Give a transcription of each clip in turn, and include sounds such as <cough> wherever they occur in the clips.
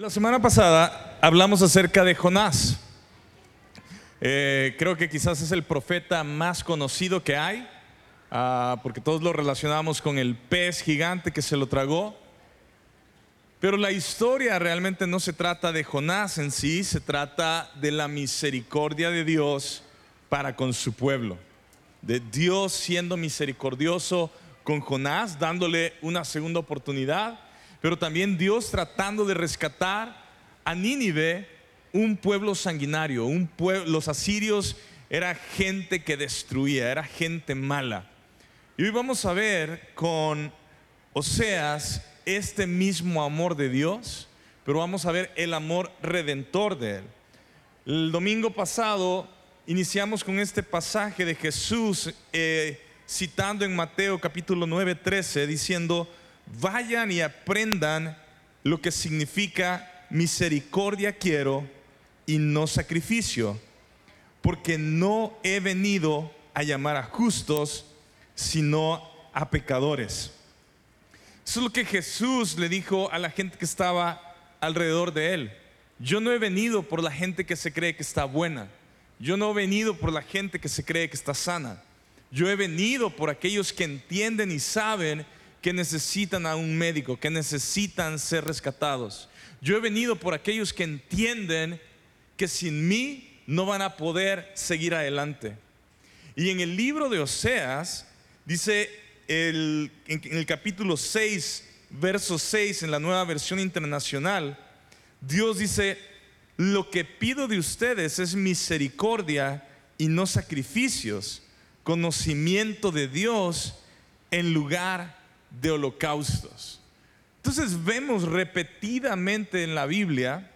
La semana pasada hablamos acerca de Jonás. Eh, creo que quizás es el profeta más conocido que hay, ah, porque todos lo relacionamos con el pez gigante que se lo tragó. Pero la historia realmente no se trata de Jonás en sí, se trata de la misericordia de Dios para con su pueblo. De Dios siendo misericordioso con Jonás, dándole una segunda oportunidad pero también Dios tratando de rescatar a Nínive, un pueblo sanguinario, los asirios era gente que destruía, era gente mala. Y hoy vamos a ver con Oseas este mismo amor de Dios, pero vamos a ver el amor redentor de él. El domingo pasado iniciamos con este pasaje de Jesús eh, citando en Mateo capítulo 9, 13, diciendo, vayan y aprendan lo que significa misericordia quiero y no sacrificio, porque no he venido a llamar a justos, sino a pecadores. Eso es lo que Jesús le dijo a la gente que estaba alrededor de él. Yo no he venido por la gente que se cree que está buena. Yo no he venido por la gente que se cree que está sana. Yo he venido por aquellos que entienden y saben que necesitan a un médico, que necesitan ser rescatados. Yo he venido por aquellos que entienden que sin mí no van a poder seguir adelante. Y en el libro de Oseas dice en el capítulo 6, verso 6, en la nueva versión internacional, Dios dice, lo que pido de ustedes es misericordia y no sacrificios, conocimiento de Dios en lugar de holocaustos. Entonces vemos repetidamente en la Biblia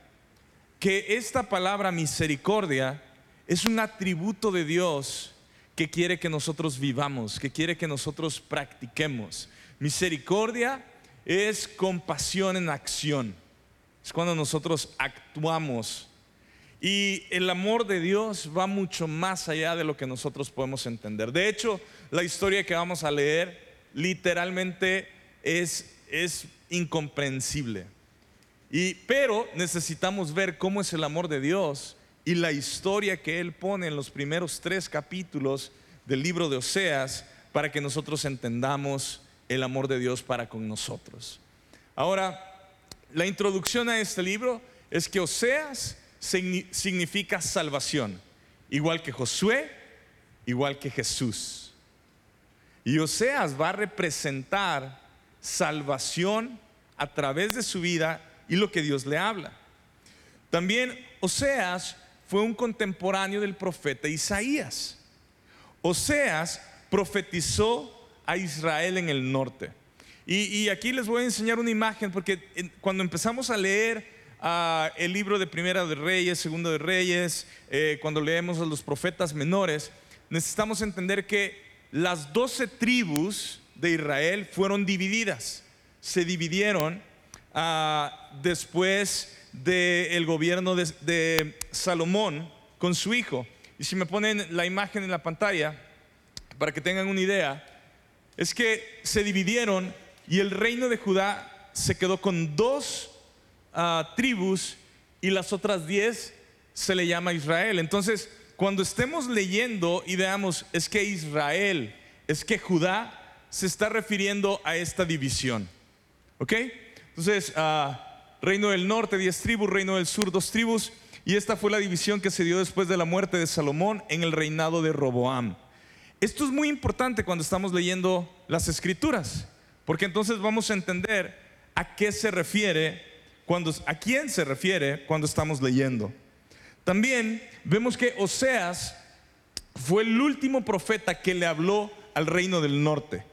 que esta palabra misericordia es un atributo de Dios que quiere que nosotros vivamos, que quiere que nosotros practiquemos. Misericordia es compasión en acción. Es cuando nosotros actuamos. Y el amor de Dios va mucho más allá de lo que nosotros podemos entender. De hecho, la historia que vamos a leer literalmente es, es incomprensible. Y, pero necesitamos ver cómo es el amor de Dios y la historia que Él pone en los primeros tres capítulos del libro de Oseas para que nosotros entendamos el amor de Dios para con nosotros. Ahora, la introducción a este libro es que Oseas significa salvación, igual que Josué, igual que Jesús. Y Oseas va a representar salvación a través de su vida y lo que Dios le habla. También Oseas fue un contemporáneo del profeta Isaías. Oseas profetizó a Israel en el norte. Y, aquí les voy a enseñar una imagen porque cuando empezamos a leer ah, el libro de Primera de Reyes, Segundo de Reyes, eh, cuando leemos a los profetas menores, necesitamos entender que las doce tribus de Israel fueron divididas. Se dividieron ah, después del gobierno de, Salomón con su hijo. Y si me ponen la imagen en la pantalla, para que tengan una idea, es que se dividieron y el reino de Judá se quedó con dos ah, tribus y las otras diez se le llama Israel. Entonces, cuando estemos leyendo y veamos, es que Israel, es que Judá se está refiriendo a esta división. ¿Ok? Entonces, ah, reino del norte, diez tribus, reino del sur, dos tribus. Y esta fue la división que se dio después de la muerte de Salomón en el reinado de Roboam. Esto es muy importante cuando estamos leyendo las escrituras, porque entonces vamos a entender a qué se refiere, a quién se refiere cuando estamos leyendo. También vemos que Oseas fue el último profeta que le habló al reino del norte.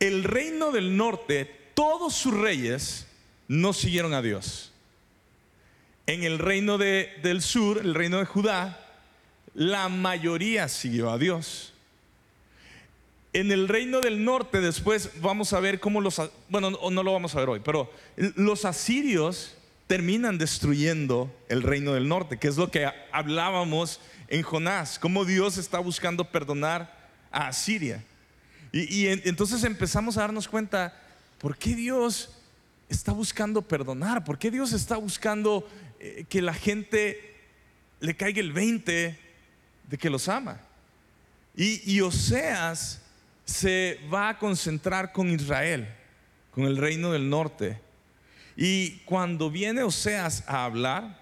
El reino del norte, todos sus reyes no siguieron a Dios. En el reino del sur, el reino de Judá, la mayoría siguió a Dios. En el reino del norte después vamos a ver cómo los, bueno, no lo vamos a ver hoy, pero los asirios terminan destruyendo el reino del norte, que es lo que hablábamos en Jonás, cómo Dios está buscando perdonar a Asiria. Y, entonces empezamos a darnos cuenta, ¿por qué Dios está buscando perdonar? ¿Por qué Dios está buscando eh, que la gente le caiga el 20 de que los ama? Y, y Oseas se va a concentrar con Israel, con el reino del norte. Y cuando viene Oseas a hablar,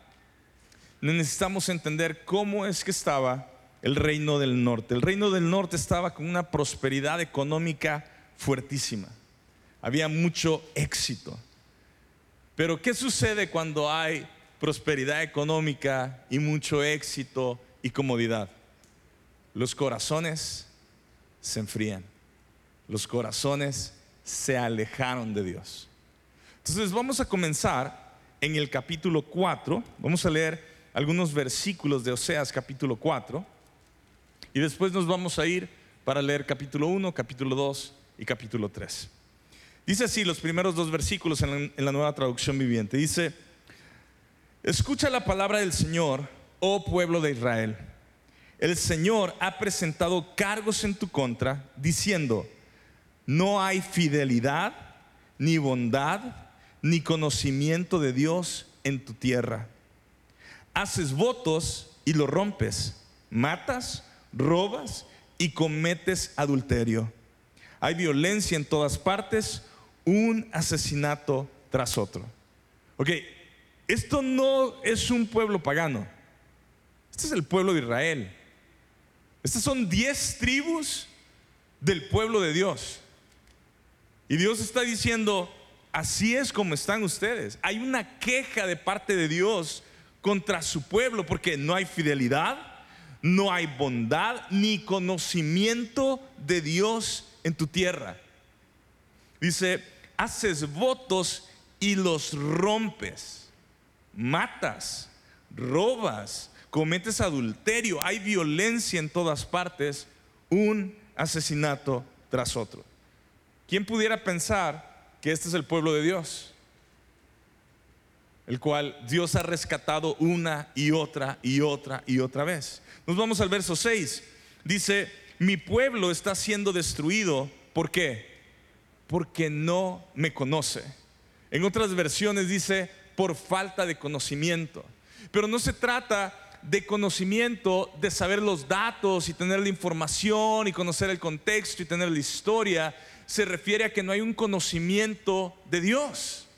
necesitamos entender cómo es que estaba el reino del norte. El reino del norte estaba con una prosperidad económica fuertísima. Había mucho éxito. Pero ¿qué sucede cuando hay prosperidad económica y mucho éxito y comodidad? Los corazones se enfrían. Los corazones se alejaron de Dios. Entonces vamos a comenzar en el capítulo 4. Vamos a leer algunos versículos de Oseas capítulo 4. Y después nos vamos a ir para leer capítulo 1, capítulo 2 y capítulo 3. Dice así los primeros dos versículos en la, nueva traducción viviente. Dice, escucha la palabra del Señor, oh pueblo de Israel. El Señor ha presentado cargos en tu contra, diciendo, no hay fidelidad, ni bondad, ni conocimiento de Dios en tu tierra. Haces votos y lo rompes, matas robas y cometes adulterio. Hay violencia en todas partes, un asesinato tras otro. Ok, esto no es un pueblo pagano. Este es el pueblo de Israel. Estas son diez tribus del pueblo de Dios. Y Dios está diciendo, así es como están ustedes. Hay una queja de parte de Dios contra su pueblo porque no hay fidelidad, no hay bondad ni conocimiento de Dios en tu tierra. Dice, haces votos y los rompes, matas, robas, cometes adulterio, hay violencia en todas partes, un asesinato tras otro. ¿Quién pudiera pensar que este es el pueblo de Dios? el cual Dios ha rescatado una y otra y otra y otra vez. Nos vamos al verso 6. Dice, mi pueblo está siendo destruido. ¿Por qué? Porque no me conoce. En otras versiones dice, por falta de conocimiento. Pero no se trata de conocimiento, de saber los datos y tener la información y conocer el contexto y tener la historia. Se refiere a que no hay un conocimiento de Dios.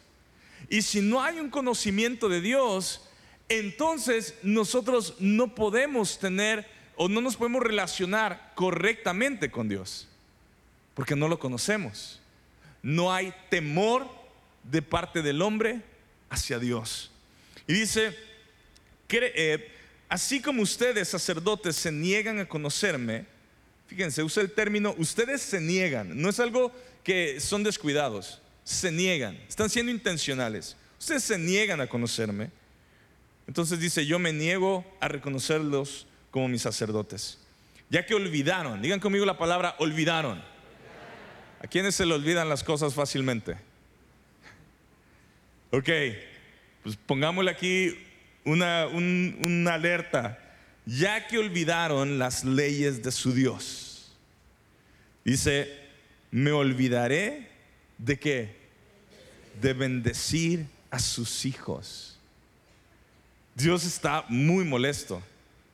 Y si no hay un conocimiento de Dios, entonces nosotros no podemos tener o no nos podemos relacionar correctamente con Dios, porque no lo conocemos. No hay temor de parte del hombre hacia Dios. Y dice, eh, así como ustedes sacerdotes se niegan a conocerme, fíjense, usa el término, ustedes se niegan, no es algo que son descuidados se niegan, están siendo intencionales. Ustedes se niegan a conocerme. Entonces dice, yo me niego a reconocerlos como mis sacerdotes. Ya que olvidaron, digan conmigo la palabra olvidaron. ¿A quiénes se le olvidan las cosas fácilmente? Ok, pues pongámosle aquí una, una alerta. Ya que olvidaron las leyes de su Dios. Dice, me olvidaré ¿De qué? De bendecir a sus hijos. Dios está muy molesto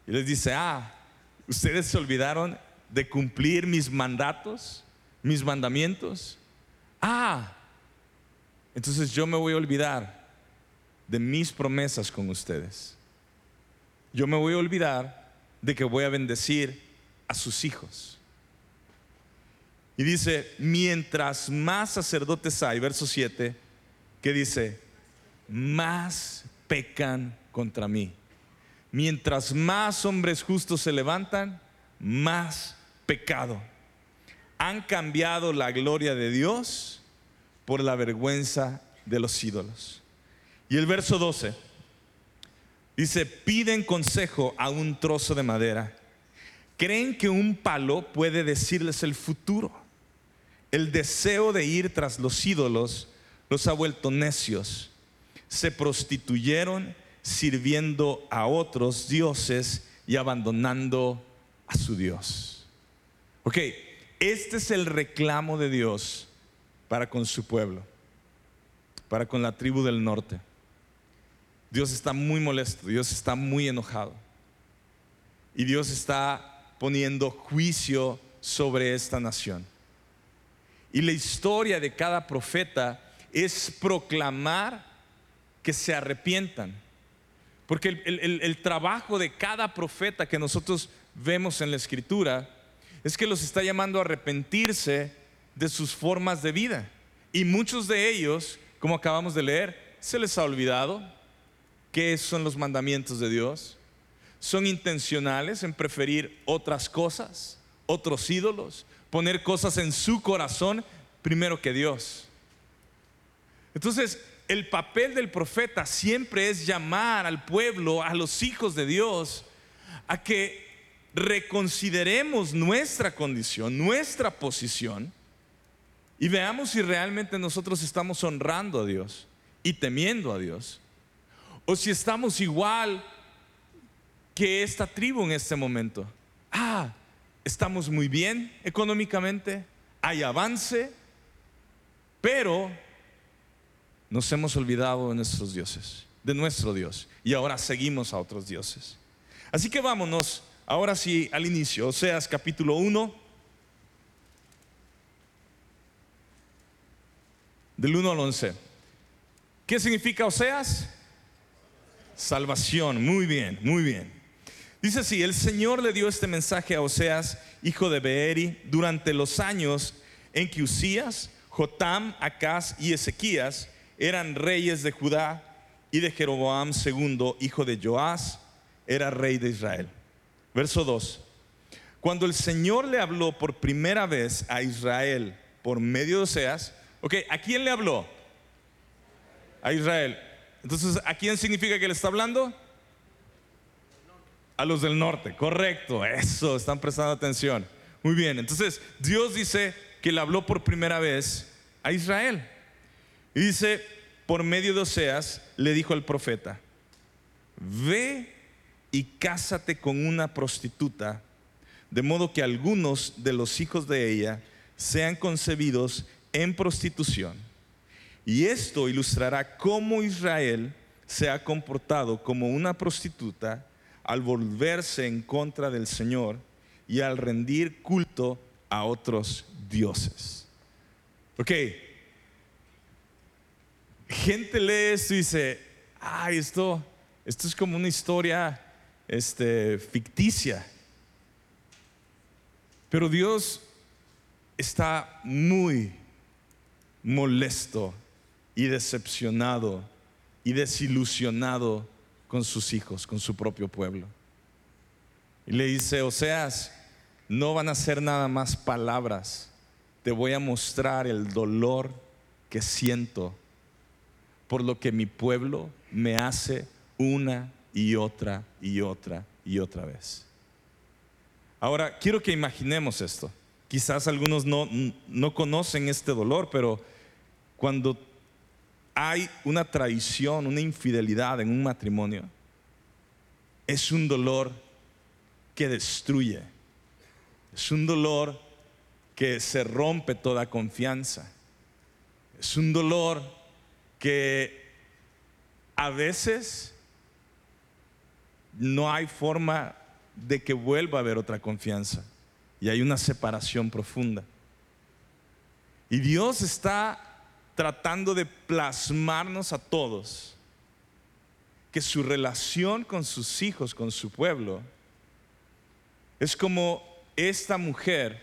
y les dice, ah, ustedes se olvidaron de cumplir mis mandatos, mis mandamientos. Ah, entonces yo me voy a olvidar de mis promesas con ustedes. Yo me voy a olvidar de que voy a bendecir a sus hijos. Y dice, mientras más sacerdotes hay, verso 7, que dice, más pecan contra mí. Mientras más hombres justos se levantan, más pecado. Han cambiado la gloria de Dios por la vergüenza de los ídolos. Y el verso 12 dice, piden consejo a un trozo de madera. Creen que un palo puede decirles el futuro el deseo de ir tras los ídolos los ha vuelto necios. Se prostituyeron sirviendo a otros dioses y abandonando a su Dios. Ok, este es el reclamo de Dios para con su pueblo. para con la tribu del norte. Dios está muy molesto, Dios está muy enojado. Y Dios está poniendo juicio sobre esta nación. Y la historia de cada profeta es proclamar que se arrepientan. Porque el, trabajo de cada profeta que nosotros vemos en la escritura es que los está llamando a arrepentirse de sus formas de vida. Y muchos de ellos, como acabamos de leer, se les ha olvidado qué son los mandamientos de Dios. Son intencionales en preferir otras cosas, otros ídolos, poner cosas en su corazón primero que Dios. Entonces, el papel del profeta siempre es llamar al pueblo, a los hijos de Dios, a que reconsideremos nuestra condición, nuestra posición, y veamos si realmente nosotros estamos honrando a Dios y temiendo a Dios, o si estamos igual que esta tribu en este momento. Ah, estamos muy bien económicamente, hay avance, pero nos hemos olvidado de nuestros dioses, de nuestro Dios, y ahora seguimos a otros dioses. Así que vámonos, ahora sí, al inicio, Oseas capítulo 1, del 1 al 11. ¿Qué significa Oseas? Salvación, muy bien, muy bien. Dice así, el Señor le dio este mensaje a Oseas, hijo de Beeri, durante los años en que Usías, Jotam, Acaz y Ezequías eran reyes de Judá y de Jeroboam II, hijo de Joás, era rey de Israel. Verso 2. Cuando el Señor le habló por primera vez a Israel por medio de Oseas, ok, ¿a quién le habló? A Israel. Entonces, ¿a quién significa que le está hablando? A los del norte, correcto, eso, están prestando atención. Muy bien, entonces Dios dice, que le habló por primera vez a Israel. Y dice, por medio de Oseas, le dijo al profeta, ve y cásate con una prostituta, de modo que algunos de los hijos de ella sean concebidos en prostitución. Y esto ilustrará cómo Israel se ha comportado como una prostituta al volverse en contra del Señor y al rendir culto a otros dioses. Ok, gente lee esto y dice, ay, esto, esto es como una historia este, ficticia. Pero Dios está muy molesto y decepcionado y desilusionado con sus hijos, con su propio pueblo. Y le dice, Oseas, no van a ser nada más palabras. Te voy a mostrar el dolor que siento por lo que mi pueblo me hace una y otra y otra y otra vez. Ahora, quiero que imaginemos esto. Quizás algunos no, no conocen este dolor, pero cuando hay una traición, una infidelidad en un matrimonio, es un dolor que destruye es un dolor que se rompe toda confianza. Es un dolor que a veces no hay forma de que vuelva a haber otra confianza. Y hay una separación profunda. Y Dios está tratando de plasmarnos a todos que su relación con sus hijos, con su pueblo, es como esta mujer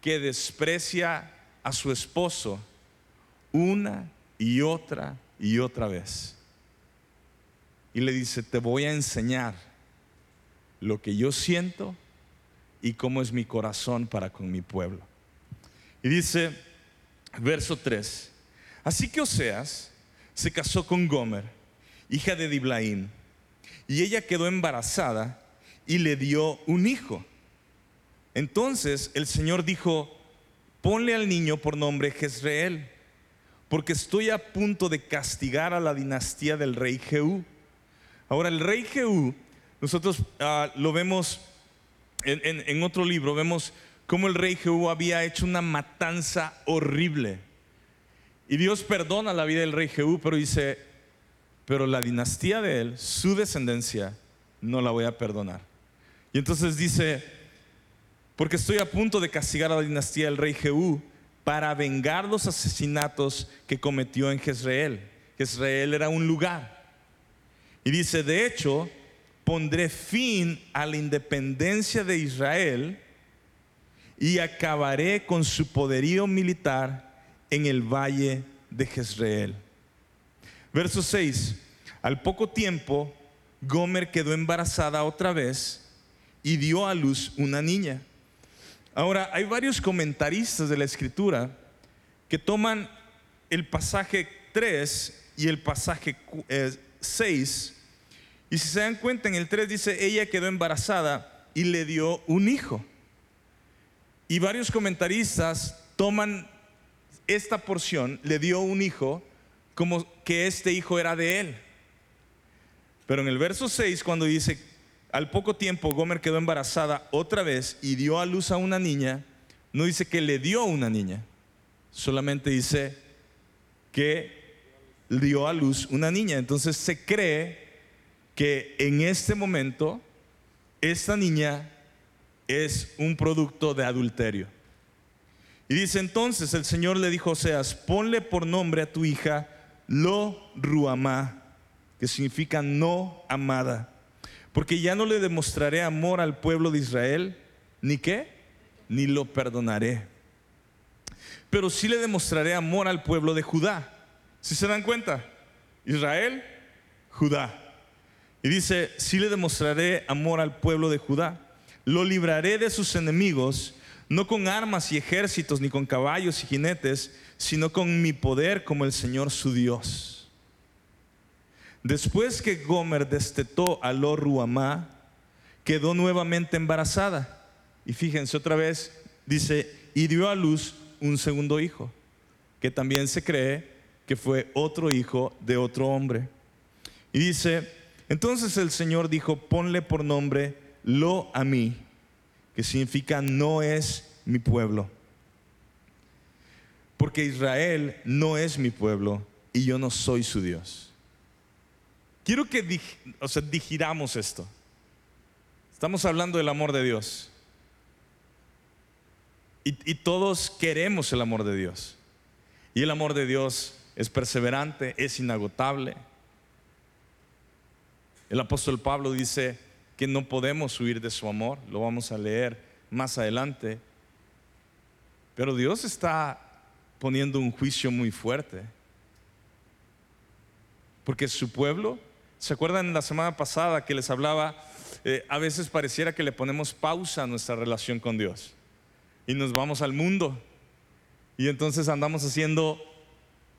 que desprecia a su esposo una y otra y otra vez. Y le dice, te voy a enseñar lo que yo siento y cómo es mi corazón para con mi pueblo. Y dice, verso 3, así que Oseas se casó con Gomer, hija de Diblaim, y ella quedó embarazada y le dio un hijo. Entonces el Señor dijo, ponle al niño por nombre Jezreel, porque estoy a punto de castigar a la dinastía del rey Jehú. Ahora el rey Jehú, nosotros ah, lo vemos en, en otro libro, vemos cómo el rey Jehú había hecho una matanza horrible. Y Dios perdona la vida del rey Jehú, pero dice, pero la dinastía de él, su descendencia, no la voy a perdonar. Y entonces dice, porque estoy a punto de castigar a la dinastía del rey Jehú para vengar los asesinatos que cometió en Jezreel. Jezreel era un lugar. Y dice, de hecho, pondré fin a la independencia de Israel y acabaré con su poderío militar en el valle de Jezreel. Verso 6. Al poco tiempo, Gomer quedó embarazada otra vez y dio a luz una niña. Ahora, hay varios comentaristas de la escritura que toman el pasaje 3 y el pasaje 6 eh, y si se dan cuenta en el 3 dice, ella quedó embarazada y le dio un hijo. Y varios comentaristas toman esta porción, le dio un hijo, como que este hijo era de él. Pero en el verso 6, cuando dice, al poco tiempo Gomer quedó embarazada otra vez y dio a luz a una niña, no dice que le dio una niña, solamente dice que dio a luz una niña. Entonces se cree que en este momento esta niña es un producto de adulterio. Y dice entonces el Señor le dijo a Oseas, ponle por nombre a tu hija Lo Ruamá, que significa no amada, porque ya no le demostraré amor al pueblo de Israel, ni qué, ni lo perdonaré. Pero sí le demostraré amor al pueblo de Judá. Si se dan cuenta, Israel, Judá. Y dice, sí le demostraré amor al pueblo de Judá lo libraré de sus enemigos, no con armas y ejércitos, ni con caballos y jinetes, sino con mi poder como el Señor su Dios. Después que Gomer destetó a Lo Ruamá, quedó nuevamente embarazada. Y fíjense otra vez, dice, y dio a luz un segundo hijo, que también se cree que fue otro hijo de otro hombre. Y dice, entonces el Señor dijo, ponle por nombre lo a mí, que significa no es mi pueblo. Porque Israel no es mi pueblo y yo no soy su Dios. Quiero que o sea, digiramos esto. Estamos hablando del amor de Dios. Y todos queremos el amor de Dios. Y el amor de Dios es perseverante, es inagotable. El apóstol Pablo dice, que no podemos huir de su amor, lo vamos a leer más adelante. Pero Dios está poniendo un juicio muy fuerte. Porque su pueblo, ¿se acuerdan la semana pasada que les hablaba? Eh, a veces pareciera que le ponemos pausa a nuestra relación con Dios y nos vamos al mundo y entonces andamos haciendo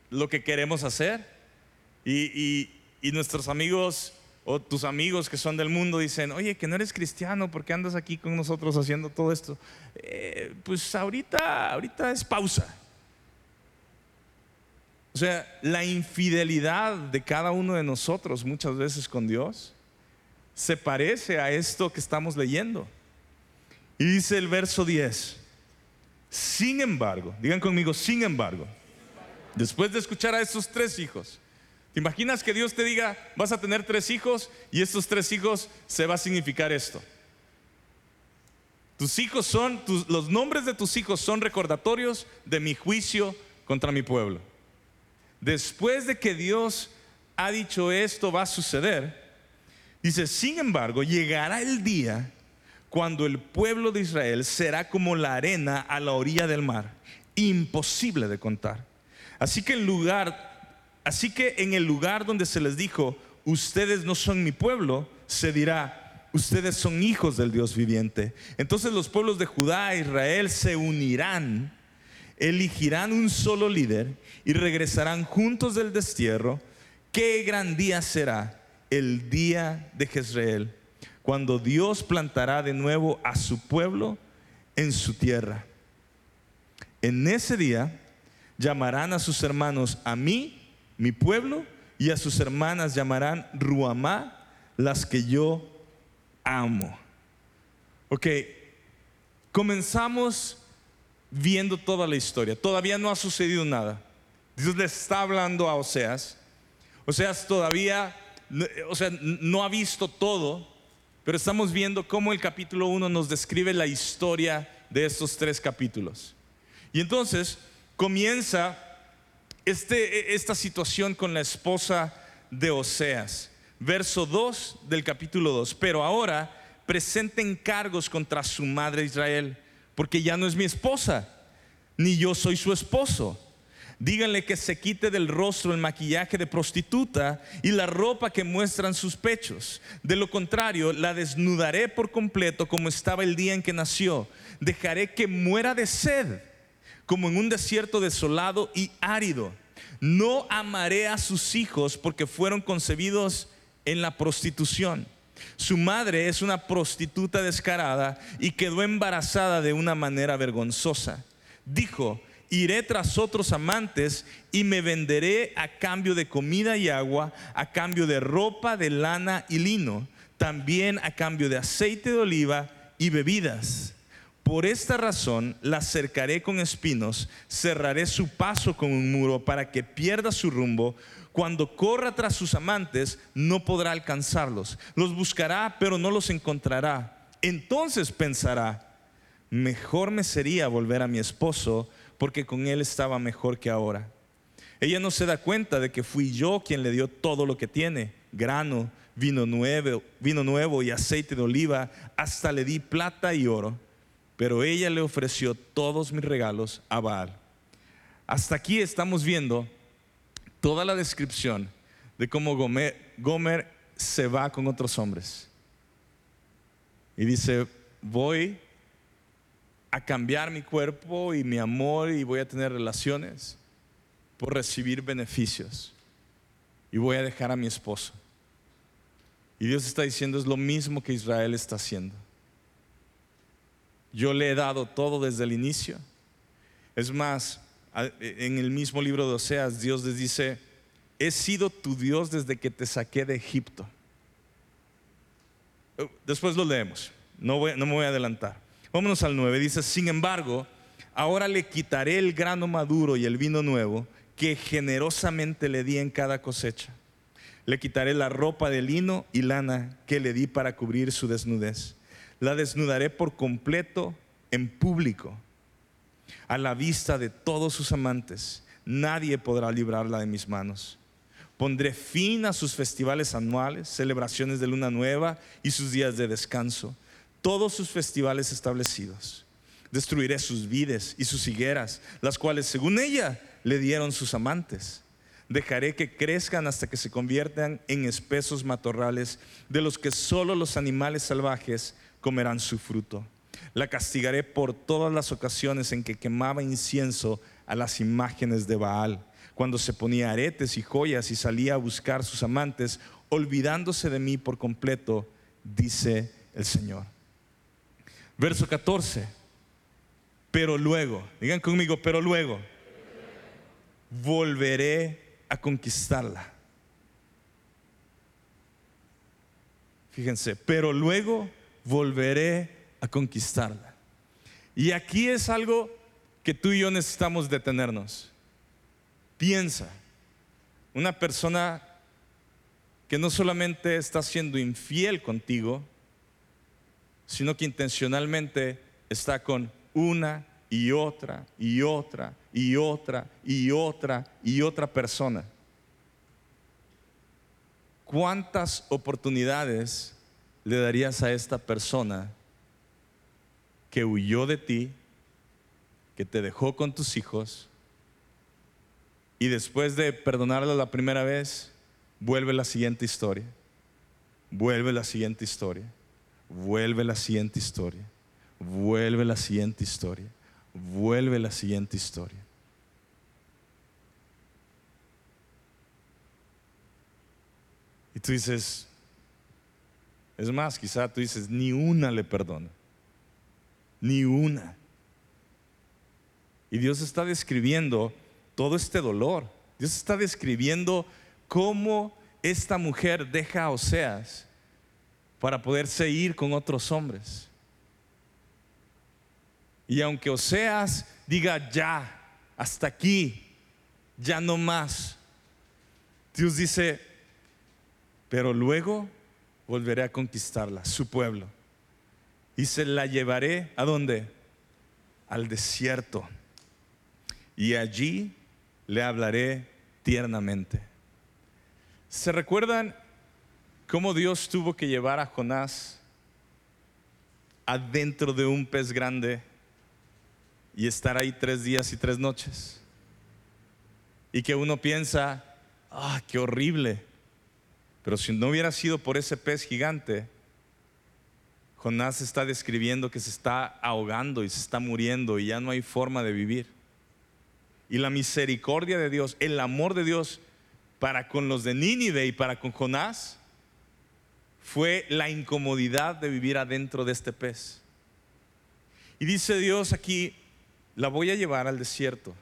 lo que queremos hacer y, y nuestros amigos o tus amigos que son del mundo dicen, oye, que no eres cristiano, ¿por qué andas aquí con nosotros haciendo todo esto? Eh, pues ahorita, ahorita es pausa. O sea, la infidelidad de cada uno de nosotros muchas veces con Dios se parece a esto que estamos leyendo. Y dice el verso 10, sin embargo, digan conmigo, sin embargo, después de escuchar a estos tres hijos, ¿Te imaginas que Dios te diga, vas a tener tres hijos y estos tres hijos se va a significar esto? Tus hijos son, los nombres de tus hijos son recordatorios de mi juicio contra mi pueblo. Después de que Dios ha dicho esto va a suceder, dice, sin embargo, llegará el día cuando el pueblo de Israel será como la arena a la orilla del mar, imposible de contar. Así que en lugar Así que en el lugar donde se les dijo, ustedes no son mi pueblo, se dirá, ustedes son hijos del Dios viviente. Entonces los pueblos de Judá e Israel se unirán, elegirán un solo líder y regresarán juntos del destierro. Qué gran día será el día de Jezreel, cuando Dios plantará de nuevo a su pueblo en su tierra. En ese día llamarán a sus hermanos a mí mi pueblo, y a sus hermanas llamarán Ruamá, las que yo amo. Ok, comenzamos viendo toda la historia. Todavía no ha sucedido nada. Dios le está hablando a Oseas. Oseas todavía, o sea, no ha visto todo, pero estamos viendo cómo el capítulo 1 nos describe la historia de estos tres capítulos. Y entonces comienza este, esta situación con la esposa de Oseas. Verso 2 del capítulo 2. Pero ahora presenten cargos contra su madre Israel, porque ya no es mi esposa, ni yo soy su esposo. Díganle que se quite del rostro el maquillaje de prostituta y la ropa que muestran sus pechos. De lo contrario, la desnudaré por completo como estaba el día en que nació. Dejaré que muera de sed, como en un desierto desolado y árido. No amaré a sus hijos porque fueron concebidos en la prostitución. Su madre es una prostituta descarada y quedó embarazada de una manera vergonzosa. Dijo, iré tras otros amantes y me venderé a cambio de comida y agua, a cambio de ropa, de lana y lino, también a cambio de aceite de oliva y bebidas. Por esta razón la cercaré con espinos, cerraré su paso con un muro para que pierda su rumbo. Cuando corra tras sus amantes, no podrá alcanzarlos. Los buscará, pero no los encontrará. Entonces pensará, mejor me sería volver a mi esposo, porque con él estaba mejor que ahora. Ella no se da cuenta de que fui yo quien le dio todo lo que tiene, grano, vino nuevo, vino nuevo y aceite de oliva, hasta le di plata y oro pero ella le ofreció todos mis regalos a Baal. Hasta aquí estamos viendo toda la descripción de cómo Gomer, se va con otros hombres. Y dice, voy a cambiar mi cuerpo y mi amor y voy a tener relaciones por recibir beneficios. Y voy a dejar a mi esposo. Y Dios está diciendo, es lo mismo que Israel está haciendo. Yo le he dado todo desde el inicio. Es más, en el mismo libro de Oseas, Dios les dice, he sido tu Dios desde que te saqué de Egipto. Uh, después lo leemos, no, no me voy a adelantar. Vámonos al 9, dice, sin embargo, ahora le quitaré el grano maduro y el vino nuevo que generosamente le di en cada cosecha. Le quitaré la ropa de lino y lana que le di para cubrir su desnudez la desnudaré por completo en público, a la vista de todos sus amantes. Nadie podrá librarla de mis manos. Pondré fin a sus festivales anuales, celebraciones de luna nueva y sus días de descanso, todos sus festivales establecidos. Destruiré sus vides y sus higueras, las cuales según ella le dieron sus amantes. Dejaré que crezcan hasta que se conviertan en espesos matorrales de los que solo los animales salvajes comerán su fruto. La castigaré por todas las ocasiones en que quemaba incienso a las imágenes de Baal, cuando se ponía aretes y joyas y salía a buscar sus amantes, olvidándose de mí por completo, dice el Señor. Verso 14. Pero luego, digan conmigo, pero luego, volveré a conquistarla. Fíjense, pero luego volveré a conquistarla. Y aquí es algo que tú y yo necesitamos detenernos. Piensa, una persona que no solamente está siendo infiel contigo, sino que intencionalmente está con una y otra y otra y otra y otra y otra persona. ¿Cuántas oportunidades le darías a esta persona que huyó de ti, que te dejó con tus hijos, y después de perdonarla la primera vez, vuelve la siguiente historia, vuelve la siguiente historia, vuelve la siguiente historia, vuelve la siguiente historia, vuelve la siguiente historia. Y tú dices, es más, quizá tú dices, ni una le perdona. Ni una. Y Dios está describiendo todo este dolor. Dios está describiendo cómo esta mujer deja a Oseas para poderse ir con otros hombres. Y aunque Oseas diga ya, hasta aquí, ya no más. Dios dice, pero luego volveré a conquistarla, su pueblo. Y se la llevaré a dónde? Al desierto. Y allí le hablaré tiernamente. ¿Se recuerdan cómo Dios tuvo que llevar a Jonás adentro de un pez grande y estar ahí tres días y tres noches? Y que uno piensa, ah, qué horrible. Pero si no hubiera sido por ese pez gigante, Jonás está describiendo que se está ahogando y se está muriendo y ya no hay forma de vivir. Y la misericordia de Dios, el amor de Dios para con los de Nínive y para con Jonás, fue la incomodidad de vivir adentro de este pez. Y dice Dios aquí, la voy a llevar al desierto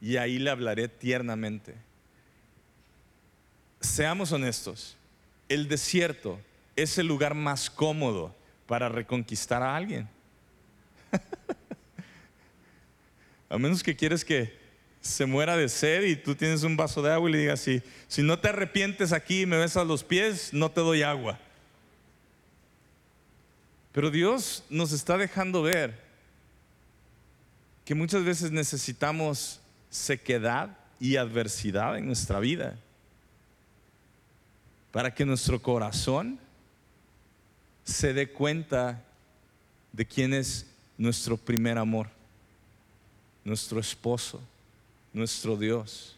y ahí le hablaré tiernamente. Seamos honestos, el desierto es el lugar más cómodo para reconquistar a alguien. <laughs> a menos que quieres que se muera de sed y tú tienes un vaso de agua y le digas así, si no te arrepientes aquí y me besas los pies, no te doy agua. Pero Dios nos está dejando ver que muchas veces necesitamos sequedad y adversidad en nuestra vida para que nuestro corazón se dé cuenta de quién es nuestro primer amor, nuestro esposo nuestro Dios.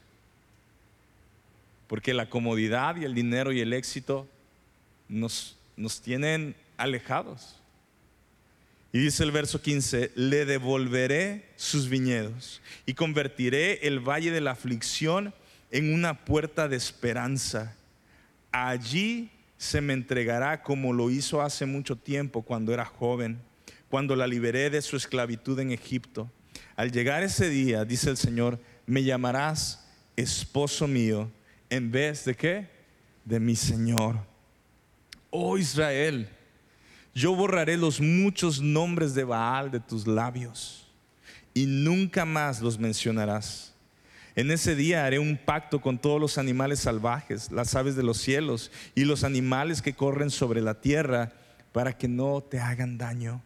Porque la comodidad y el dinero y el éxito nos, nos tienen alejados. Y dice el verso 15, le devolveré sus viñedos y convertiré el valle de la aflicción en una puerta de esperanza. Allí se me entregará como lo hizo hace mucho tiempo cuando era joven, cuando la liberé de su esclavitud en Egipto. Al llegar ese día, dice el Señor, me llamarás esposo mío en vez de qué? De mi Señor. Oh Israel, yo borraré los muchos nombres de Baal de tus labios y nunca más los mencionarás. En ese día haré un pacto con todos los animales salvajes, las aves de los cielos y los animales que corren sobre la tierra para que no te hagan daño.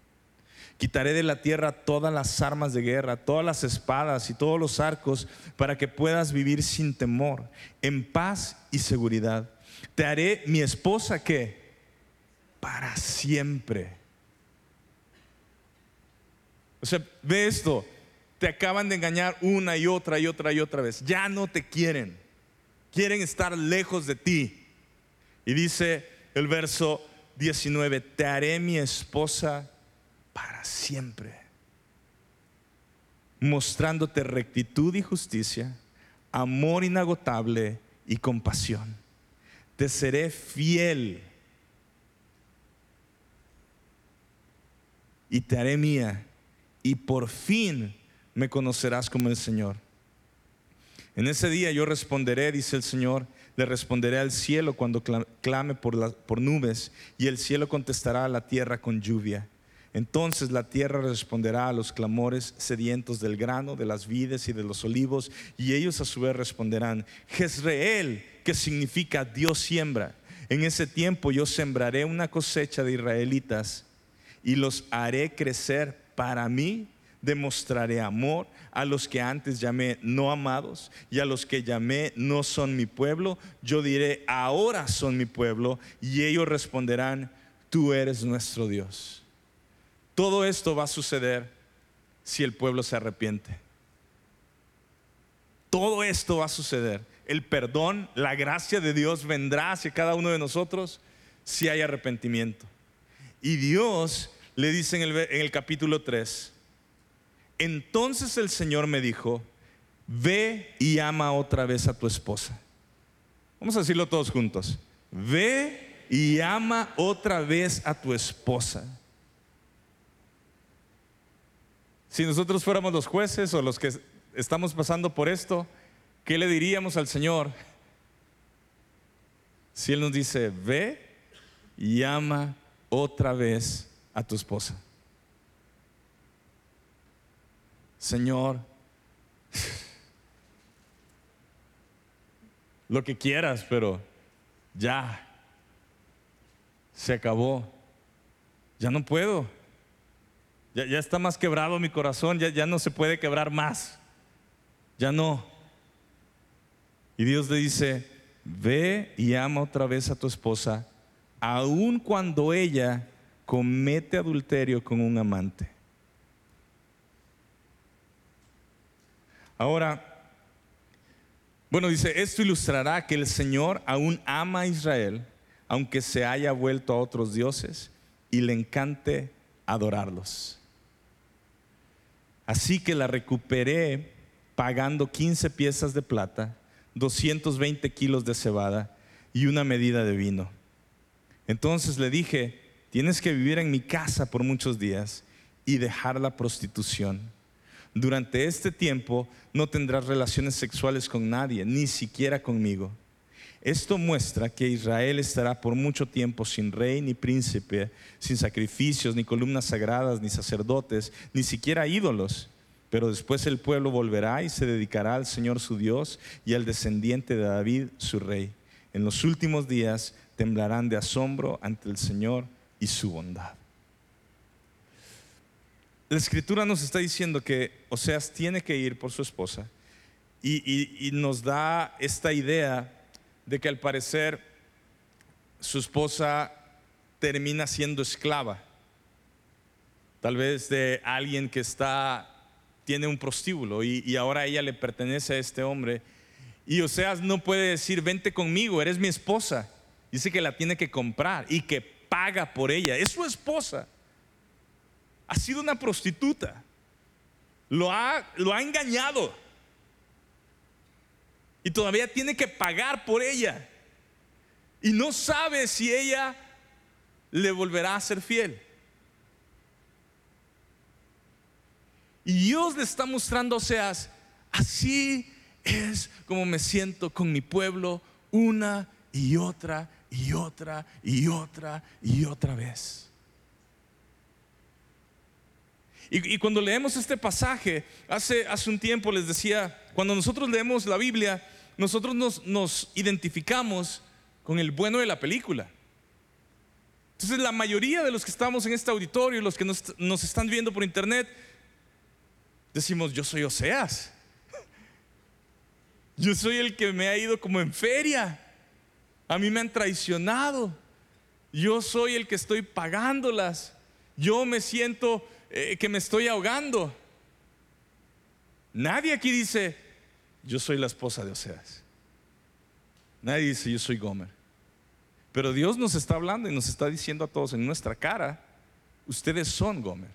Quitaré de la tierra todas las armas de guerra, todas las espadas y todos los arcos, para que puedas vivir sin temor, en paz y seguridad. Te haré mi esposa que para siempre. O sea, ve esto, te acaban de engañar una y otra y otra y otra vez. Ya no te quieren, quieren estar lejos de ti. Y dice el verso 19, te haré mi esposa para siempre, mostrándote rectitud y justicia, amor inagotable y compasión. Te seré fiel y te haré mía y por fin me conocerás como el Señor. En ese día yo responderé, dice el Señor, le responderé al cielo cuando clame por, por nubes y el cielo contestará a la tierra con lluvia. Entonces la tierra responderá a los clamores sedientos del grano, de las vides y de los olivos, y ellos a su vez responderán, Jezreel, que significa Dios siembra. En ese tiempo yo sembraré una cosecha de israelitas y los haré crecer para mí. Demostraré amor a los que antes llamé no amados y a los que llamé no son mi pueblo. Yo diré, ahora son mi pueblo y ellos responderán, tú eres nuestro Dios. Todo esto va a suceder si el pueblo se arrepiente. Todo esto va a suceder. El perdón, la gracia de Dios vendrá hacia cada uno de nosotros si hay arrepentimiento. Y Dios le dice en el, capítulo 3, entonces el Señor me dijo, ve y ama otra vez a tu esposa. Vamos a decirlo todos juntos. Ve y ama otra vez a tu esposa. Si nosotros fuéramos los jueces o los que estamos pasando por esto, ¿qué le diríamos al Señor? Si Él nos dice, ve y ama otra vez a tu esposa. Señor, lo que quieras, pero ya, se acabó, ya no puedo, ya, ya está más quebrado mi corazón, ya, ya no se puede quebrar más, ya no. Y Dios le dice, ve y ama otra vez a tu esposa, aun cuando ella comete adulterio con un amante. Ahora, bueno, dice, esto ilustrará que el Señor aún ama a Israel, aunque se haya vuelto a otros dioses y le encante adorarlos. Así que la recuperé pagando 15 piezas de plata, 220 kilos de cebada y una medida de vino. Entonces le dije, tienes que vivir en mi casa por muchos días y dejar la prostitución durante este tiempo no tendrás relaciones sexuales con nadie, ni siquiera conmigo. Esto muestra que Israel estará por mucho tiempo sin rey ni príncipe, sin sacrificios, ni columnas sagradas, ni sacerdotes, ni siquiera ídolos. Pero después el pueblo volverá y se dedicará al Señor su Dios y al descendiente de David su rey. En los últimos días temblarán de asombro ante el Señor y su bondad. La escritura nos está diciendo que Oseas tiene que ir por su esposa y, nos da esta idea de que al parecer su esposa termina siendo esclava, tal vez de alguien que está, tiene un prostíbulo y, ahora ella le pertenece a este hombre. Y Oseas no puede decir, vente conmigo, eres mi esposa. Dice que la tiene que comprar y que paga por ella, es su esposa ha sido una prostituta. Lo ha, lo ha engañado. Y todavía tiene que pagar por ella. Y no sabe si ella le volverá a ser fiel. Y Dios le está mostrando, o sea, así es como me siento con mi pueblo una y otra y otra y otra y otra vez. Y, cuando leemos este pasaje, hace, hace un tiempo les decía, cuando nosotros leemos la Biblia, nosotros nos, identificamos con el bueno de la película. Entonces la mayoría de los que estamos en este auditorio, los que nos, nos están viendo por internet, decimos, yo soy Oseas. <laughs> Yo soy el que me ha ido como en feria. A mí me han traicionado. Yo soy el que estoy pagándolas. Yo me siento eh, que me estoy ahogando. Nadie aquí dice, yo soy la esposa de Oseas. Nadie dice, yo soy Gomer. Pero Dios nos está hablando y nos está diciendo a todos en nuestra cara, ustedes son Gomer.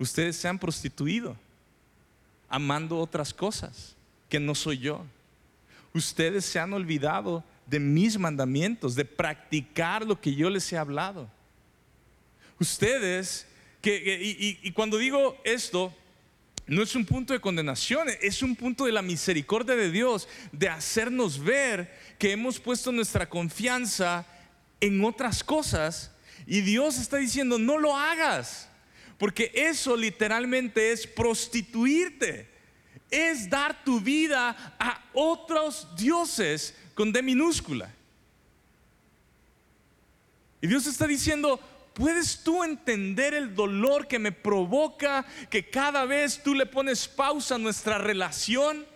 Ustedes se han prostituido amando otras cosas que no soy yo. Ustedes se han olvidado de mis mandamientos, de practicar lo que yo les he hablado ustedes, que, y, cuando digo esto, no es un punto de condenación, es un punto de la misericordia de Dios, de hacernos ver que hemos puesto nuestra confianza en otras cosas y Dios está diciendo, no lo hagas, porque eso literalmente es prostituirte, es dar tu vida a otros dioses con D minúscula. Y Dios está diciendo, ¿Puedes tú entender el dolor que me provoca que cada vez tú le pones pausa a nuestra relación?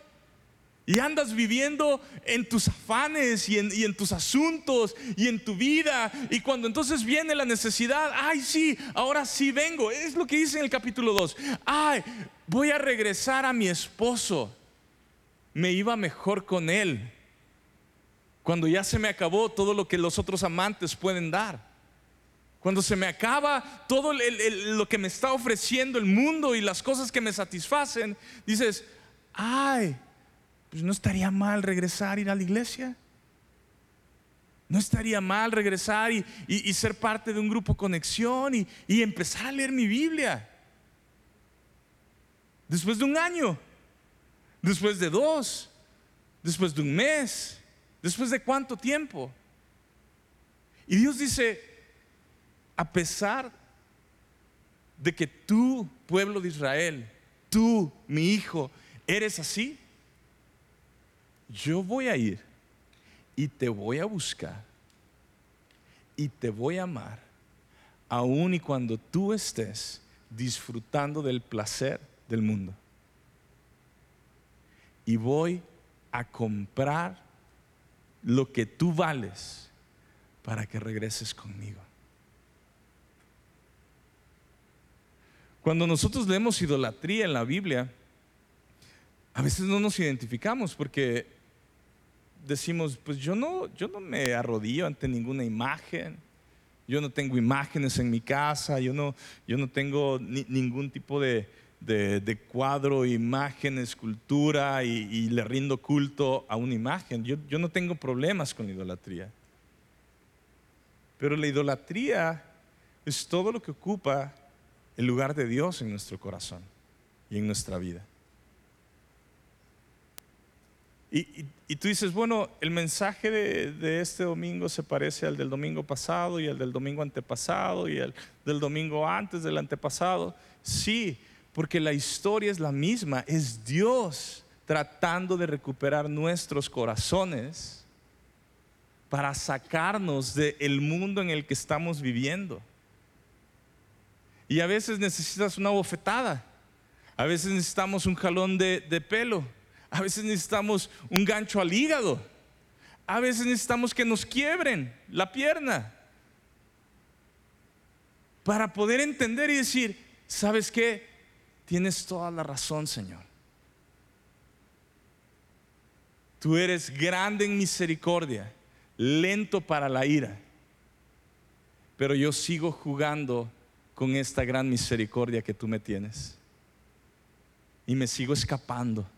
Y andas viviendo en tus afanes y en, tus asuntos y en tu vida. Y cuando entonces viene la necesidad, ay sí, ahora sí vengo. Es lo que dice en el capítulo 2. Ay, voy a regresar a mi esposo. Me iba mejor con él. Cuando ya se me acabó todo lo que los otros amantes pueden dar. Cuando se me acaba todo lo que me está ofreciendo el mundo y las cosas que me satisfacen, dices, ay, pues no estaría mal regresar, ir a la iglesia. No estaría mal regresar y, ser parte de un grupo conexión y, y empezar a leer mi Biblia. Después de un año, después de dos, después de un mes, después de cuánto tiempo. Y Dios dice, a pesar de que tú, pueblo de Israel, tú, mi hijo, eres así, yo voy a ir y te voy a buscar y te voy a amar, aun y cuando tú estés disfrutando del placer del mundo. Y voy a comprar lo que tú vales para que regreses conmigo. Cuando nosotros leemos idolatría en la Biblia, a veces no nos identificamos porque decimos, pues yo no, yo no me arrodillo ante ninguna imagen, yo no tengo imágenes en mi casa, yo no, yo no tengo ningún tipo de, de, cuadro, imagen, escultura y, le rindo culto a una imagen. Yo, yo no tengo problemas con la idolatría. Pero la idolatría es todo lo que ocupa el lugar de Dios en nuestro corazón y en nuestra vida. Y, tú dices, bueno, el mensaje de, este domingo se parece al del domingo pasado y al del domingo antepasado y al del domingo antes del antepasado. Sí, porque la historia es la misma, es Dios tratando de recuperar nuestros corazones para sacarnos del mundo en el que estamos viviendo. Y a veces necesitas una bofetada, a veces necesitamos un jalón de pelo a veces necesitamos un gancho al hígado. A veces necesitamos que nos quiebren la pierna. Para poder entender y decir, ¿sabes qué? Tienes toda la razón, Señor. Tú eres grande en misericordia, lento para la ira. Pero yo sigo jugando con esta gran misericordia que tú me tienes. Y me sigo escapando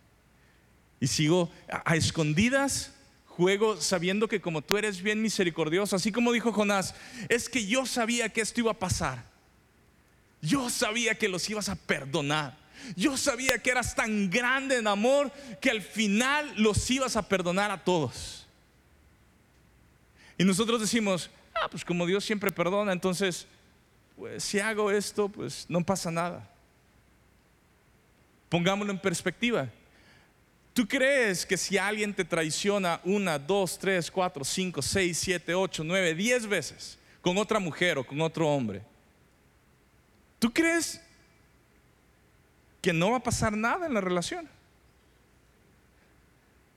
y sigo a, escondidas juego sabiendo que como tú eres bien misericordioso, así como dijo Jonás, es que yo sabía que esto iba a pasar. Yo sabía que los ibas a perdonar. Yo sabía que eras tan grande en amor que al final los ibas a perdonar a todos. Y nosotros decimos, ah, pues como Dios siempre perdona, entonces, pues si hago esto, pues no pasa nada. Pongámoslo en perspectiva. ¿Tú crees que si alguien te traiciona una, dos, tres, cuatro, cinco, seis, siete, ocho, nueve, diez veces con otra mujer o con otro hombre, ¿tú crees que no va a pasar nada en la relación?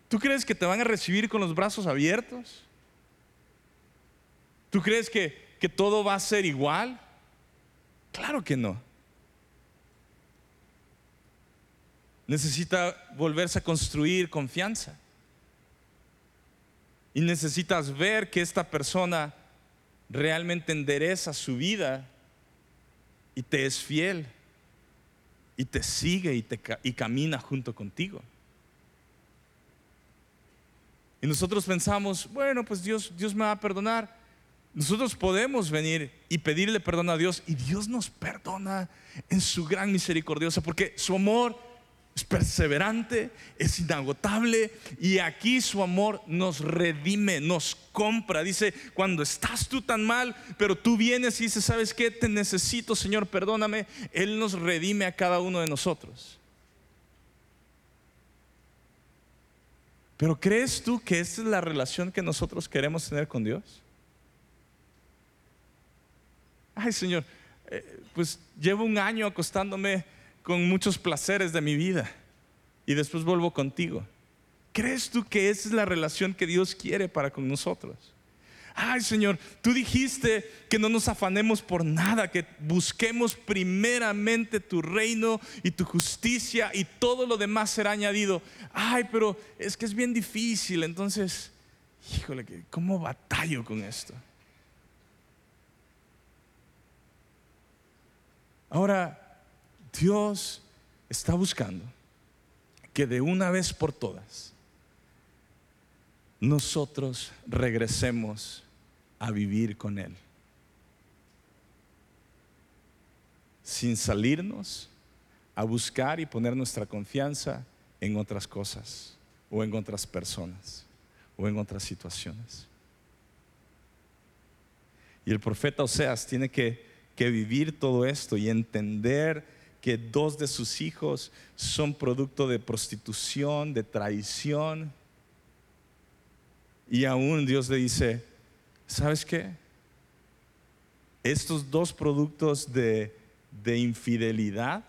¿Tú crees que te van a recibir con los brazos abiertos? ¿Tú crees que, que todo va a ser igual? Claro que no. necesita volverse a construir confianza. Y necesitas ver que esta persona realmente endereza su vida y te es fiel y te sigue y, te, y camina junto contigo. Y nosotros pensamos, bueno, pues Dios, Dios me va a perdonar. Nosotros podemos venir y pedirle perdón a Dios y Dios nos perdona en su gran misericordiosa porque su amor es perseverante, es inagotable y aquí su amor nos redime, nos compra. Dice, cuando estás tú tan mal, pero tú vienes y dices, ¿sabes qué? Te necesito, Señor, perdóname. Él nos redime a cada uno de nosotros. Pero ¿crees tú que esta es la relación que nosotros queremos tener con Dios? Ay, Señor, eh, pues llevo un año acostándome con muchos placeres de mi vida y después vuelvo contigo. ¿Crees tú que esa es la relación que Dios quiere para con nosotros? Ay Señor, tú dijiste que no nos afanemos por nada, que busquemos primeramente tu reino y tu justicia y todo lo demás será añadido. Ay, pero es que es bien difícil, entonces, híjole, ¿cómo batallo con esto? Ahora, Dios está buscando que de una vez por todas nosotros regresemos a vivir con Él. Sin salirnos a buscar y poner nuestra confianza en otras cosas o en otras personas o en otras situaciones. Y el profeta Oseas tiene que, que vivir todo esto y entender que dos de sus hijos son producto de prostitución, de traición, Y aún Dios le dice, ¿sabes qué? Estos dos productos de, de infidelidad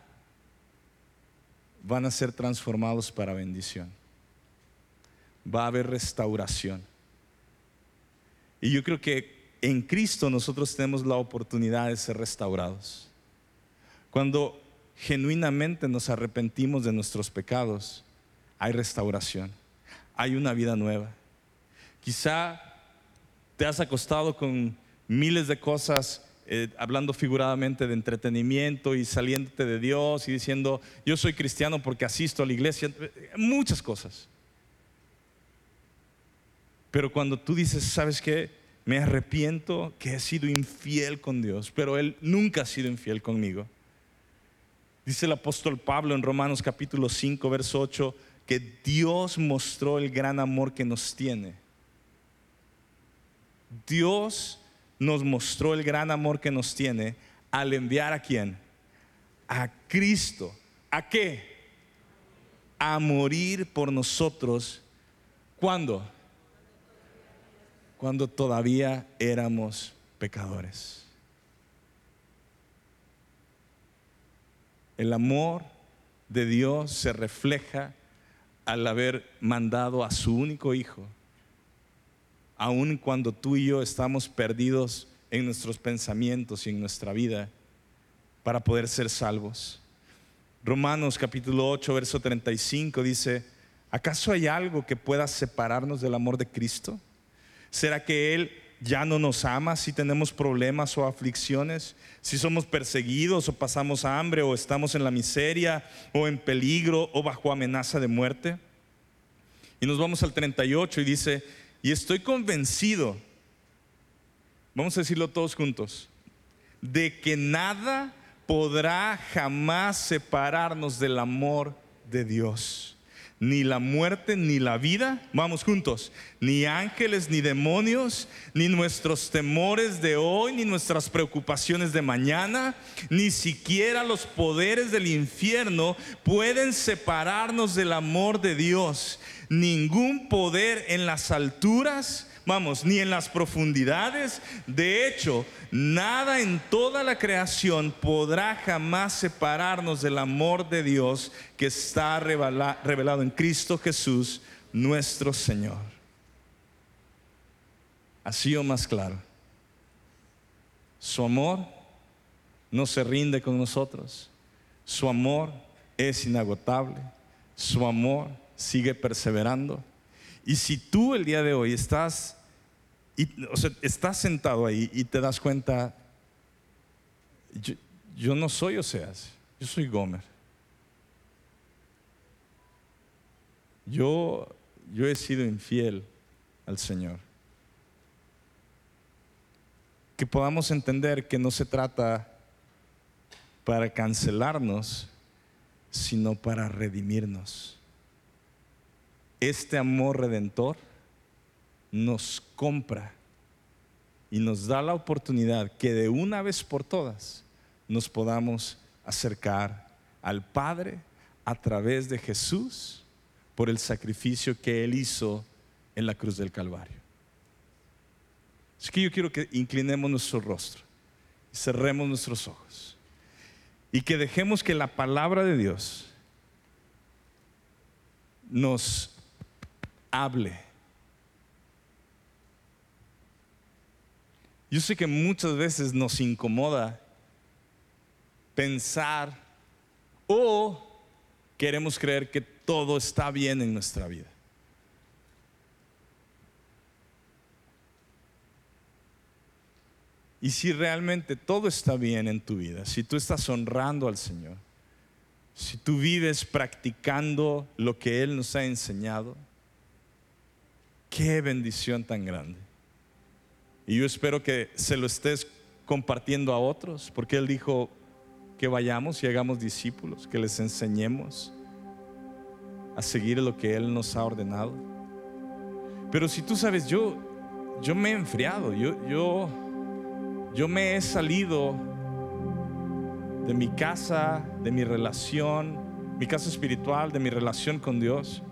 van a ser transformados para bendición. Va a haber restauración. Y yo creo que en Cristo nosotros tenemos la oportunidad de ser restaurados. Cuando genuinamente nos arrepentimos de nuestros pecados, hay restauración, hay una vida nueva. Quizá te has acostado con miles de cosas, eh, hablando figuradamente de entretenimiento y saliéndote de Dios y diciendo, yo soy cristiano porque asisto a la iglesia, muchas cosas. Pero cuando tú dices, ¿sabes qué? Me arrepiento que he sido infiel con Dios, pero Él nunca ha sido infiel conmigo. Dice el apóstol Pablo en Romanos capítulo 5, verso 8, que Dios mostró el gran amor que nos tiene. Dios nos mostró el gran amor que nos tiene al enviar a quién? A Cristo. ¿A qué? A morir por nosotros. ¿Cuándo? Cuando todavía éramos pecadores. El amor de Dios se refleja al haber mandado a su único hijo, aun cuando tú y yo estamos perdidos en nuestros pensamientos y en nuestra vida, para poder ser salvos. Romanos capítulo 8, verso 35 dice, ¿acaso hay algo que pueda separarnos del amor de Cristo? ¿Será que Él ya no nos ama si tenemos problemas o aflicciones, si somos perseguidos o pasamos hambre o estamos en la miseria o en peligro o bajo amenaza de muerte. Y nos vamos al 38 y dice, y estoy convencido, vamos a decirlo todos juntos, de que nada podrá jamás separarnos del amor de Dios ni la muerte, ni la vida, vamos juntos, ni ángeles, ni demonios, ni nuestros temores de hoy, ni nuestras preocupaciones de mañana, ni siquiera los poderes del infierno pueden separarnos del amor de Dios. Ningún poder en las alturas, vamos, ni en las profundidades. De hecho, nada en toda la creación podrá jamás separarnos del amor de Dios que está revelado en Cristo Jesús, nuestro Señor. Así o más claro. Su amor no se rinde con nosotros. Su amor es inagotable. Su amor sigue perseverando. Y si tú el día de hoy estás o sea, estás sentado ahí y te das cuenta, yo, no soy Oseas, yo soy Gomer. Yo, yo he sido infiel al Señor. Que podamos entender que no se trata para cancelarnos, sino para redimirnos. Este amor redentor nos compra y nos da la oportunidad que de una vez por todas nos podamos acercar al Padre a través de Jesús por el sacrificio que Él hizo en la cruz del Calvario. Es que yo quiero que inclinemos nuestro rostro, cerremos nuestros ojos y que dejemos que la palabra de Dios nos hable Yo sé que muchas veces nos incomoda pensar o queremos creer que todo está bien en nuestra vida. Y si realmente todo está bien en tu vida, si tú estás honrando al Señor, si tú vives practicando lo que Él nos ha enseñado, qué bendición tan grande. Y yo espero que se lo estés compartiendo a otros, porque Él dijo que vayamos y hagamos discípulos, que les enseñemos a seguir lo que Él nos ha ordenado. Pero si tú sabes, yo, yo me he enfriado, yo, yo, yo me he salido de mi casa, de mi relación, mi casa espiritual, de mi relación con Dios.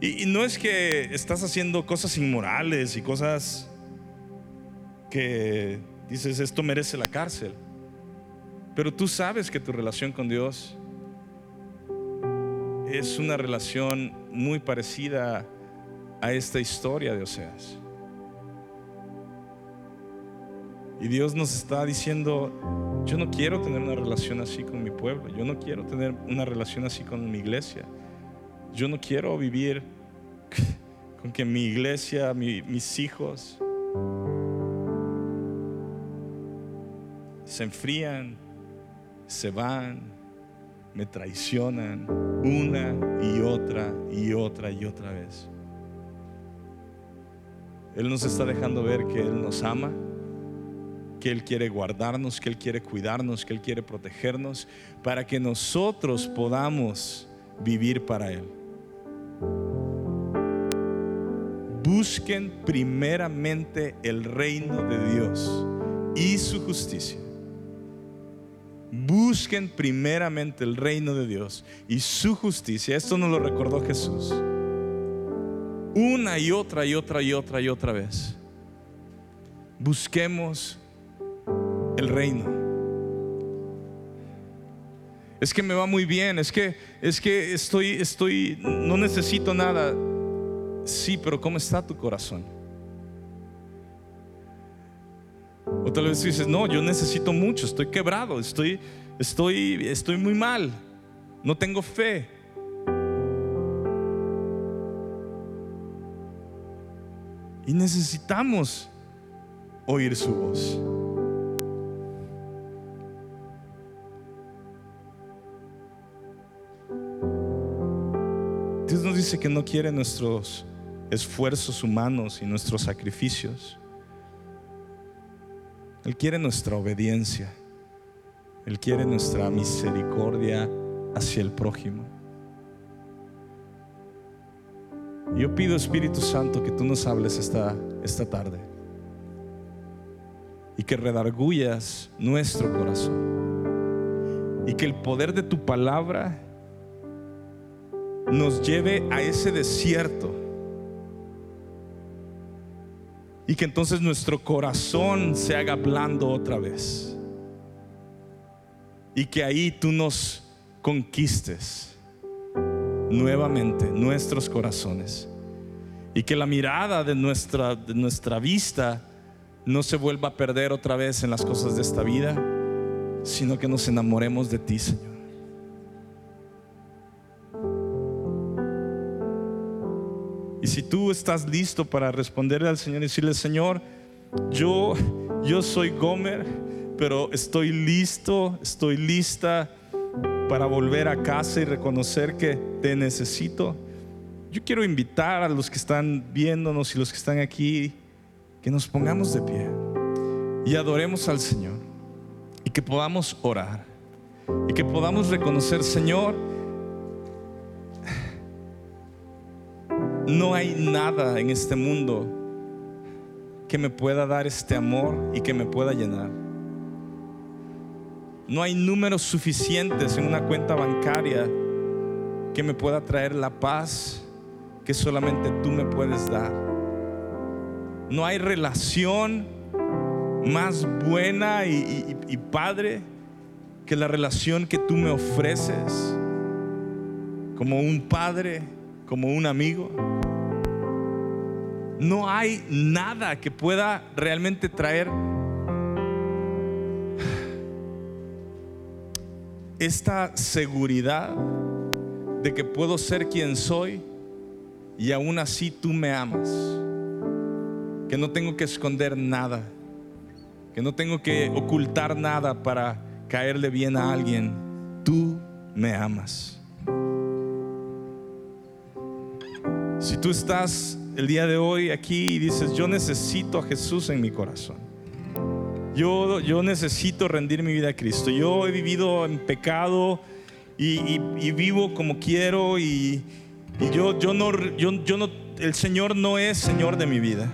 Y, y no es que estás haciendo cosas inmorales y cosas que dices, esto merece la cárcel. Pero tú sabes que tu relación con Dios es una relación muy parecida a esta historia de Oseas. Y Dios nos está diciendo, yo no quiero tener una relación así con mi pueblo, yo no quiero tener una relación así con mi iglesia, yo no quiero vivir <laughs> con que mi iglesia, mis hijos se enfrían, se van, me traicionan una y otra y otra y otra vez. Él nos está dejando ver que Él nos ama, que Él quiere guardarnos, que Él quiere cuidarnos, que Él quiere protegernos, para que nosotros podamos vivir para Él. Busquen primeramente el reino de Dios y su justicia busquen primeramente el reino de Dios y su justicia. Esto nos lo recordó Jesús. Una y otra y otra y otra y otra vez. Busquemos el reino. Es que me va muy bien, es que es que estoy estoy no necesito nada. Sí, pero ¿cómo está tu corazón? O tal vez dices, no, yo necesito mucho, estoy quebrado, estoy, estoy, estoy muy mal, no tengo fe. Y necesitamos oír su voz. Dios nos dice que no quiere nuestros esfuerzos humanos y nuestros sacrificios. Él quiere nuestra obediencia. Él quiere nuestra misericordia hacia el prójimo. Yo pido Espíritu Santo que tú nos hables esta, esta tarde y que redargullas nuestro corazón y que el poder de tu palabra nos lleve a ese desierto y que entonces nuestro corazón se haga blando otra vez. Y que ahí tú nos conquistes nuevamente nuestros corazones. Y que la mirada de nuestra, de nuestra vista no se vuelva a perder otra vez en las cosas de esta vida, sino que nos enamoremos de ti, Señor. Y si tú estás listo para responderle al Señor y decirle, Señor, yo, yo soy Gomer, pero estoy listo, estoy lista para volver a casa y reconocer que te necesito. Yo quiero invitar a los que están viéndonos y los que están aquí que nos pongamos de pie y adoremos al Señor y que podamos orar y que podamos reconocer, Señor, No hay nada en este mundo que me pueda dar este amor y que me pueda llenar. No hay números suficientes en una cuenta bancaria que me pueda traer la paz que solamente tú me puedes dar. No hay relación más buena y, padre que la relación que tú me ofreces como un padre, como un amigo no hay nada que pueda realmente traer esta seguridad de que puedo ser quien soy y aún así tú me amas. Que no tengo que esconder nada. Que no tengo que ocultar nada para caerle bien a alguien. Tú me amas. Si tú estás el día de hoy aquí y dices, yo necesito a Jesús en mi corazón. Yo, yo necesito rendir mi vida a Cristo. Yo he vivido en pecado y, vivo como quiero y, yo, yo, no, yo, yo no, el Señor no es Señor de mi vida.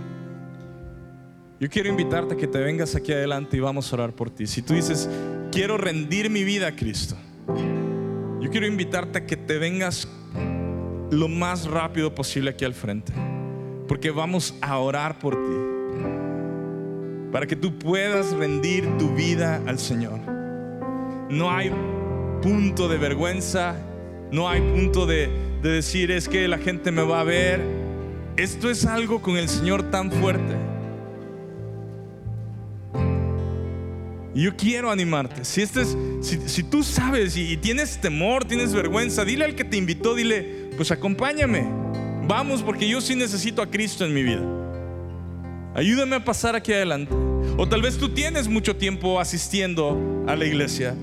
Yo quiero invitarte a que te vengas aquí adelante y vamos a orar por ti. Si tú dices, quiero rendir mi vida a Cristo, yo quiero invitarte a que te vengas lo más rápido posible aquí al frente, porque vamos a orar por ti, para que tú puedas rendir tu vida al Señor. No hay punto de vergüenza, no hay punto de, de decir es que la gente me va a ver. Esto es algo con el Señor tan fuerte. Yo quiero animarte. Si, este es, si, si tú sabes y, y tienes temor, tienes vergüenza, dile al que te invitó, dile, pues acompáñame. Vamos porque yo sí necesito a Cristo en mi vida. Ayúdame a pasar aquí adelante. O tal vez tú tienes mucho tiempo asistiendo a la iglesia,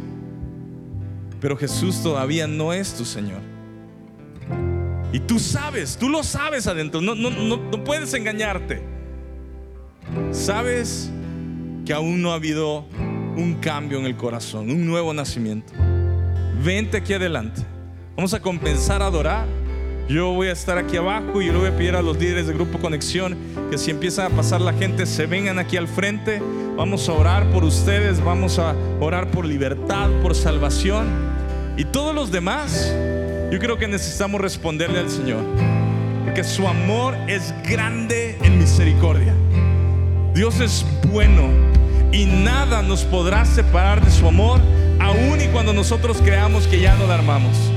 pero Jesús todavía no es tu Señor. Y tú sabes, tú lo sabes adentro, no, no, no, no puedes engañarte. Sabes que aún no ha habido un cambio en el corazón, un nuevo nacimiento. Vente aquí adelante. Vamos a compensar a adorar. Yo voy a estar aquí abajo y yo le voy a pedir a los líderes del grupo Conexión que si empieza a pasar la gente se vengan aquí al frente. Vamos a orar por ustedes, vamos a orar por libertad, por salvación. Y todos los demás, yo creo que necesitamos responderle al Señor. Porque su amor es grande en misericordia. Dios es bueno y nada nos podrá separar de su amor, aun y cuando nosotros creamos que ya no la armamos.